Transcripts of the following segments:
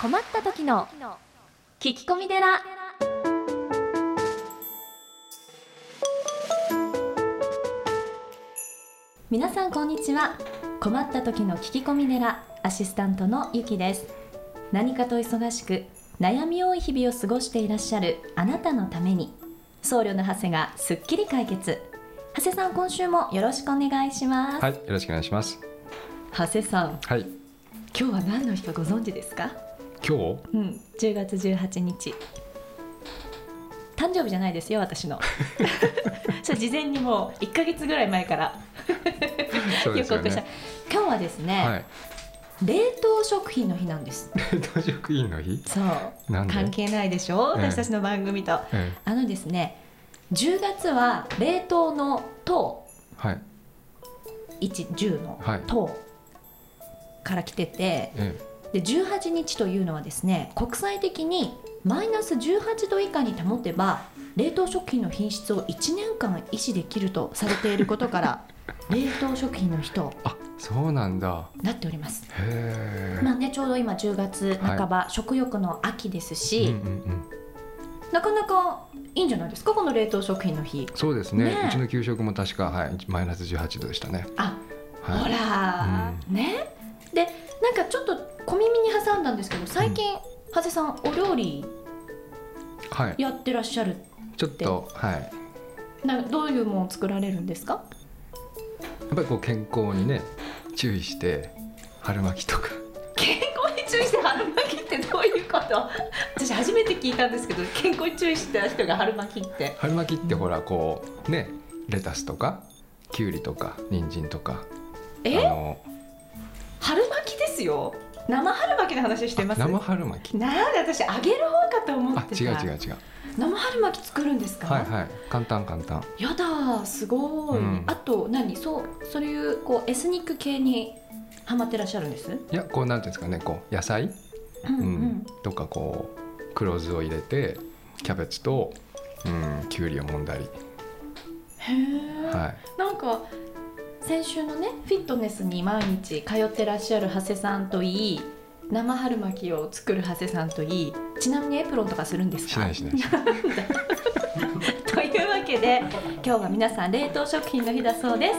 困った時の聞き込み寺。皆さんこんにちは。困った時の聞き込み寺アシスタントのゆきです。何かと忙しく悩み多い日々を過ごしていらっしゃるあなたのために僧侶の長谷がすっきり解決。長谷さん今週もよろしくお願いします、はい、よろしくお願いします。長谷さん。はい、今日は何の日かご存知ですか？今日？うん、10月18日。誕生日じゃないですよ私の。それ事前にもう1ヶ月ぐらい前から。予告した、ね。今日はですね、はい、冷凍食品の日なんです。冷凍食品の日？そう。関係ないでしょ？ええ。私たちの番組と、えあのですね10月は冷凍の糖え、はい、110のはい。糖から来てて、えで18日というのはですね国際的にマイナス18度以下に保てば冷凍食品の品質を1年間維持できるとされていることから 冷凍食品の日とえ、あ、そうなんだ。なっております。まあね、ちょうど今10月半ば、食欲の秋ですうんし、うんうん。なかなかいいんじゃないですかこの冷凍食品の日。そうですねねえうちの給食も確かはいマイナス18度でしたね。あ、はい。ほら、ねでなんかちょっと小耳に挟んだんですけど最近、長谷さんお料理はい。やってらっしゃるちょっとはい。などういうものを作られるんですか？やっぱりこう健康にね注意して春巻きとか。健康に注意して春巻きってどういうこと？私初めて聞いたんですけど健康に注意してた人が春巻きって春巻きってほらこうねレタスとかきゅうりとか人参とか。え？あの春巻きですよ生春巻きの話してます？生春巻き。なんで私揚げる方かと思あってた。違う違う違う。生春巻き作るんですか、はいはい。簡単簡単。やだすごい、うん。あと何？そうそういうこうエスニック系にハマってらっしゃるんです？いやこうなんていうんですかねこう野菜、うんううん。んとかこう黒酢を入れてキャベツと、うん、きゅうりを揉んだり、へえ、はい、なんか先週のねフィットネスに毎日通ってらっしゃる長谷さんといい生春巻きを作る長谷さんといいちなみにエプロンとかするんですか？しないしない というわけで今日は皆さん冷凍食品の日だそうです。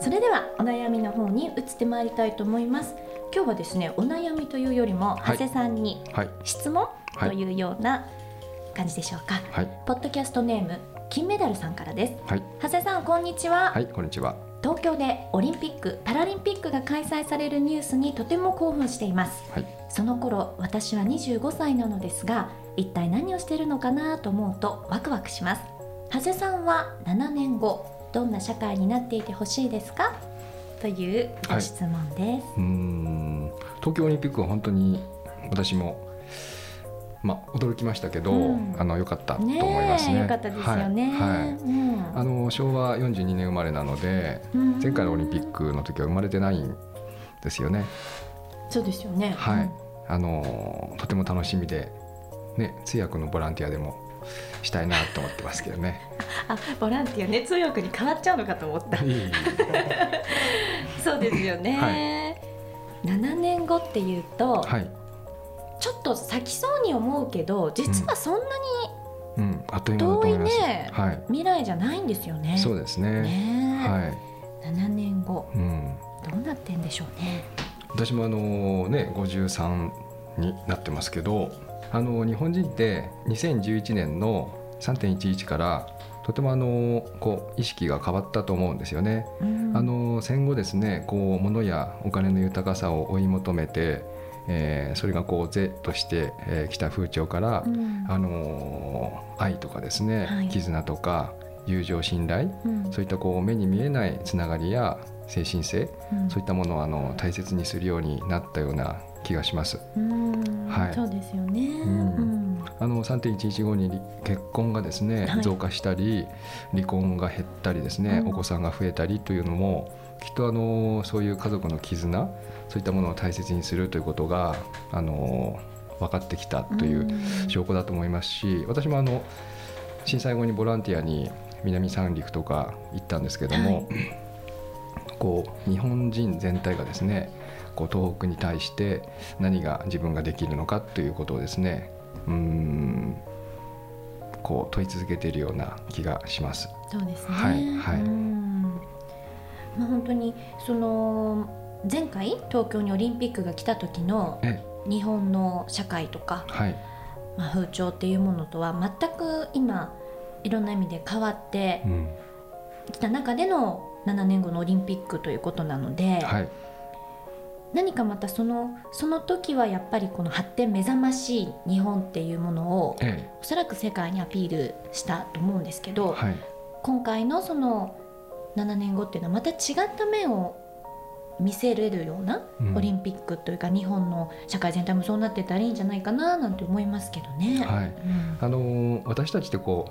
それではお悩みの方に移ってまいりたいと思います。今日はですねお悩みというよりもはい。長谷さんにはい。質問はいというような感じでしょうか、はい。ポッドキャストネーム金メダルさんからです。はい。長谷さんこんにちは、はいこんにちは。東京でオリンピック・パラリンピックが開催されるニュースにとても興奮しています、はい。その頃私は25歳なのですが一体何をしているのかなと思うとワクワクします。長谷さんは7年後どんな社会になっていてほしいですか？というご質問です、うーん。東京オリンピックは本当に私もまあ驚きましたけど、うん。あの良かったと思いねますね。えよかったですよね、はいあの昭和42年生まれなのでうん。前回のオリンピックの時は生まれてないんですよね。そうですよね。はい、うん。あのとても楽しみで、ね、通訳のボランティアでもしたいなと思ってますけどね。あボランティアね通訳に変わっちゃうのかと思った。いい そうですよね、7年後っていうと、はい、ちょっと先そうに思うけど実はそんなに。遠いねはい、未来じゃないんですよね。そうですね。ねえ、はい、7年後うん、どうなってんでしょうね。私もあのね53になってますけど、あの日本人って2011年の3.11からとてもあのこう意識が変わったと思うんですよね。うんあの戦後ですねこう物やお金の豊かさを追い求めて、えーそれがこう是としてき、えー来た風潮から、うん。あのー愛とかですね、はい。絆とか友情信頼うん。そういったこう目に見えないつながりや精神性うん。そういったものをあの大切にするようになったような気がします。うん。はい。そうですよね。ん。うん。あの3.11後に離結婚がですね、はい。増加したり離婚が減ったりですね、うん。お子さんが増えたりというのもきっとあのそういう家族の絆そういったものを大切にするということがあの分かってきたという証拠だと思いますし私もあの震災後にボランティアに南三陸とか行ったんですけども、こう日本人全体がですねこう東北に対して何が自分ができるのかということをですねうんこう問い続けているような気がします。そうですね、はいはいまあ、本当にその前回東京にオリンピックが来た時の日本の社会とか、はい、まあ、風潮っていうものとは全く今いろんな意味で変わってきた中での7年後のオリンピックということなので、はい、何かまたそのその時はやっぱりこの発展目覚ましい日本っていうものを、ええ、おそらく世界にアピールしたと思うんですけど、はい、今回のその7年後っていうのはまた違った面を見せれるようなオリンピックというか、日本の社会全体もそうなってたらいいんじゃないかななんて思いますけどね。はい、うん、あの私たちってこ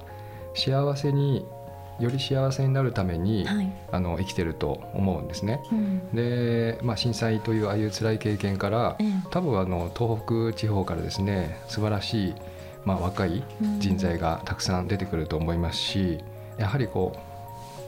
う幸せにより幸せになるために、はい、あの生きてると思うんですね。うん、で、まあ、震災というああいう辛い経験から、うん、多分あの東北地方からですね素晴らしい、まあ、若い人材がたくさん出てくると思いますし、やはりこう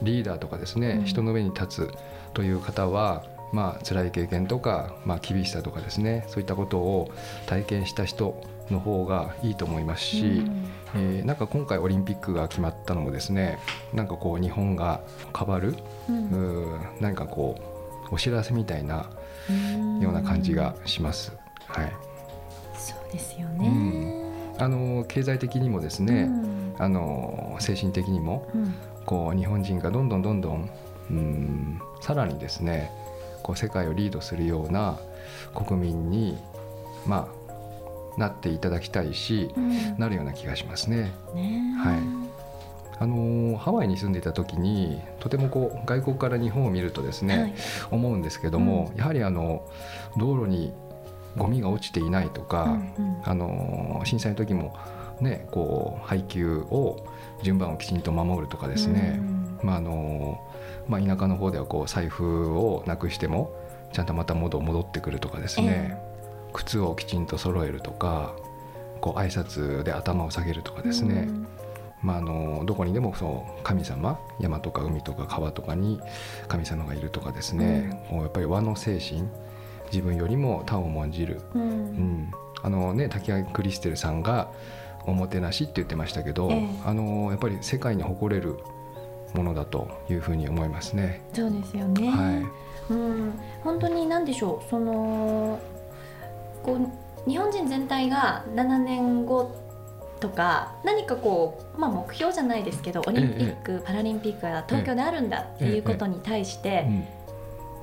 リーダーとかですね、人の上に立つという方はまあ辛い経験とか、まあ、厳しさとかですねそういったことを体験した人の方がいいと思いますし、うん、えー、なんか今回オリンピックが決まったのもですねなんかこう日本が変わる、うん、何かこうお知らせみたいなような感じがします。はい、そうですよね、うん、あの経済的にもですね、あの精神的にも、こう日本人がどんどんどんどんうんさらにですねこう世界をリードするような国民にまあなっていただきたいし、うん、なるような気がしますね。ねはい。あのハワイに住んでいた時にとてもこう外国から日本を見るとですね、はい、思うんですけども、うん、やはりあの道路にゴミが落ちていないとか、うんうん、あの震災の時もねこう配給を順番をきちんと守るとかですね、うん、まああのまあ、田舎の方ではこう財布をなくしてもちゃんとまた戻戻ってくるとかですね、えー、靴をきちんと揃えるとかこう挨拶で頭を下げるとかですね、うん、まあ、あのどこにでもそう神様山とか海とか川とかに神様がいるとかですね、うん、やっぱり和の精神自分よりも他を重んじる、うん、うん、あのね滝川クリステルさんがおもてなしって言ってましたけど、えー、あのやっぱり世界に誇れるものだというふうに思いますね。そうですよね。はい。うん、本当に何でしょう？そのこう日本人全体が7年後とか何かこう、まあ、目標じゃないですけどオリンピック、ええ、パラリンピックが東京であるんだっていうことに対して、え、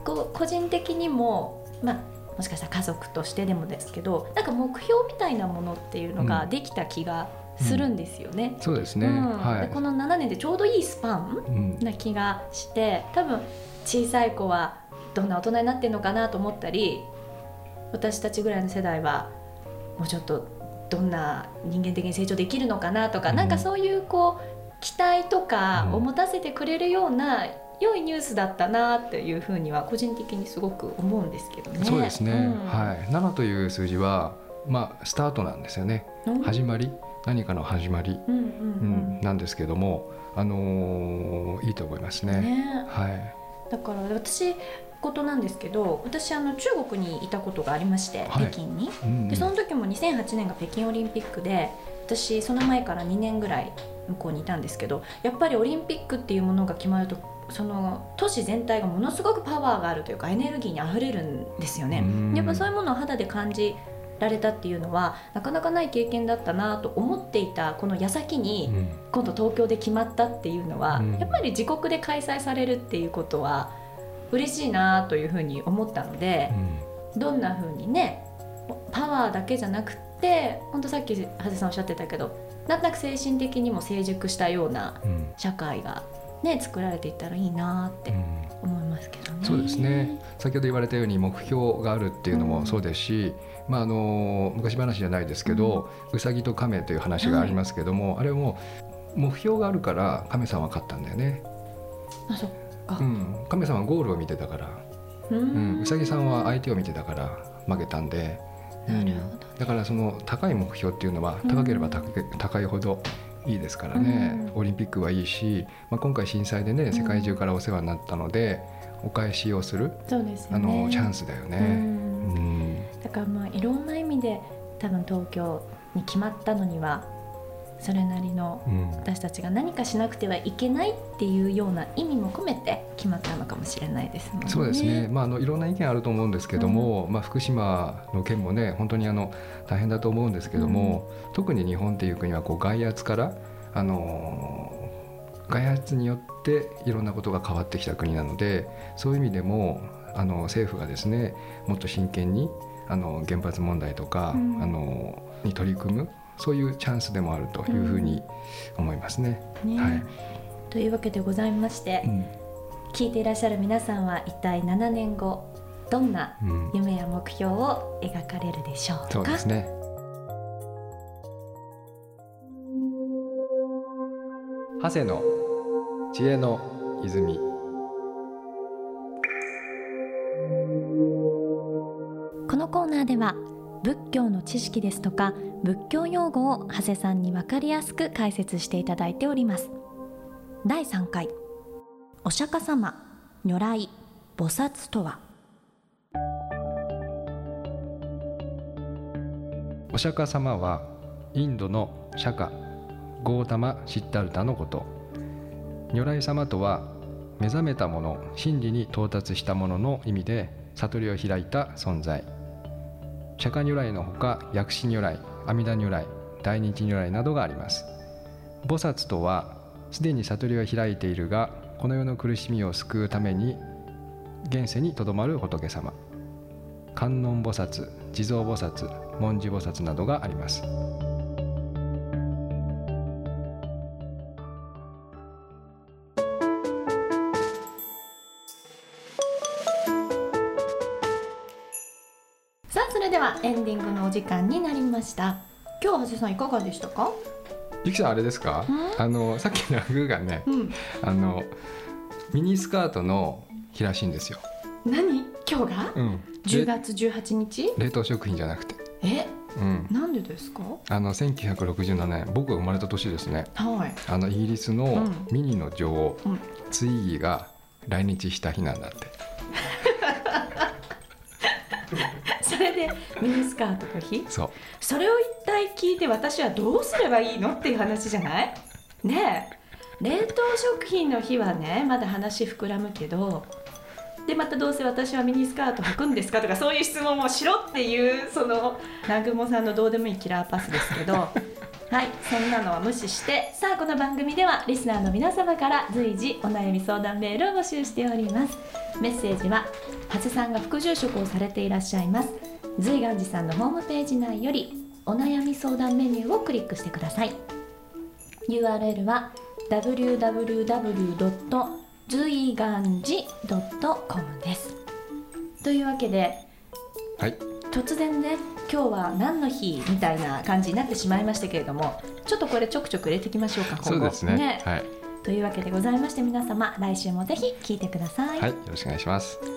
こう個人的にも、まあ、もしかしたら家族としてでもですけどなんか目標みたいなものっていうのができた気がするんですよね。うん、そうですね、うん、はい、この7年でちょうどいいスパンな気がして、多分小さい子はどんな大人になってるのかなと思ったり私たちぐらいの世代はもうちょっとどんな人間的に成長できるのかなとか、うん、なんかそういうこう期待とかを持たせてくれるような、良いニュースだったなっていうふうには個人的にすごく思うんですけどね。そうですね、うん、はい、7という数字はまあスタートなんですよね、始まり。何かの始まり、うんなんですけども、あのー、いいと思いますね。ね。はい、だから私ことなんですけど私あの中国にいたことがありまして、はい、北京に、うんうん、でその時も2008年が北京オリンピックで私その前から2年ぐらい向こうにいたんですけどやっぱりオリンピックっていうものが決まるとその都市全体がものすごくパワーがあるというかエネルギーにあふれるんですよね。やっぱそういうものを肌で感じられたっていうのはなかなかない経験だったなと思っていたこの矢先に、今度東京で決まったっていうのは、やっぱり自国で開催されるっていうことは嬉しいなというふうに思ったので、どんなふうにねパワーだけじゃなくって本当さっき長谷さんおっしゃってたけどなんとなく精神的にも成熟したような社会がね、作られていったらいいなって思いますけどね。そうですね。先ほど言われたように目標があるっていうのもそうですし、まあ、あの昔話じゃないですけど、うさぎと亀という話がありますけども、はい、あれはもう目標があるから亀さんは勝ったんだよね。あそっか、うん、亀さんはゴールを見てたから、うん、うさぎさんは相手を見てたから負けたんで。なるほど、だからその高い目標っていうのは高ければ高いほどいいですからね、うん、オリンピックはいいし、まあ、今回震災でね世界中からお世話になったので、お返しをするそうですよあねのチャンスだようね。うん。ん。だからまあいろんな意味で多分東京に決まったのにはそれなりのうん。私たちが何かしなくてはいけないっていうような意味も込めて決まったのかもしれないですもんね。そうですね、まあ、あのいろんな意見あると思うんですけども、まあ、福島の件もね本当にあの大変だと思うんですけども、特に日本っていう国はこう外圧から、あのー外圧によっていろんなことが変わってきた国なのでそういう意味でもあの政府がですねもっと真剣にあの原発問題とか、うん。あのに取り組むそういうチャンスでもあるというふうに思いますね。ねはいというわけでございまして、うん聞いていらっしゃる皆さんは一体7年後どんなうん夢や目標を描かれるでしょうか？そうですね。長谷の知恵の泉。このコーナーでは仏教の知識ですとか仏教用語を長谷さんに分かりやすく解説していただいております。第3回お釈迦様如来菩薩とは？お釈迦様はインドの釈迦ゴータマ・シッダルタのこと。如来様とは目覚めたもの真理に到達したものの意味で悟りを開いた存在。釈迦如来のほか薬師如来阿弥陀如来大日如来などがあります。菩薩とはすでに悟りを開いているがこの世の苦しみを救うために現世にとどまる仏様。観音菩薩地蔵菩薩文字菩薩などがあります。れではエンディングのお時間になりました。今日は長谷さんいかがでしたか？ゆきさんあれですか？ん？あのさっきのグーがねうん。あのミニスカートの日らしいんですよ、何？今日が？うん、10で月18日？冷凍食品じゃなくて、え？うん、なんでですか？あの1967年僕が生まれた年ですね。はい。あのイギリスのうん。ミニの女王、うん。ツイギーが来日した日なんだってミニスカートの日？そう。それを一体聞いて私はどうすればいいのっていう話じゃない？ねえ。冷凍食品の日はねまだ話膨らむけどでまたどうせ私はミニスカート履くんですかとかそういう質問をしろっていうその南雲さんのどうでもいいキラーパスですけど。はいそんなのは無視して。さあこの番組ではリスナーの皆様から随時お悩み相談メールを募集しております。メッセージは長谷さんが副住職をされていらっしゃいます随願寺さんのホームページ内よりお悩み相談メニューをクリックしてください。URL は www. 随願寺 .com です。というわけではい。突然ね今日は何の日みたいな感じになってしまいましたけれどもちょっとこれちょくちょく入れていきましょうか今後。そうですね。はい、というわけでございまして皆様来週もぜひ聞いてください。はい、よろしくお願いします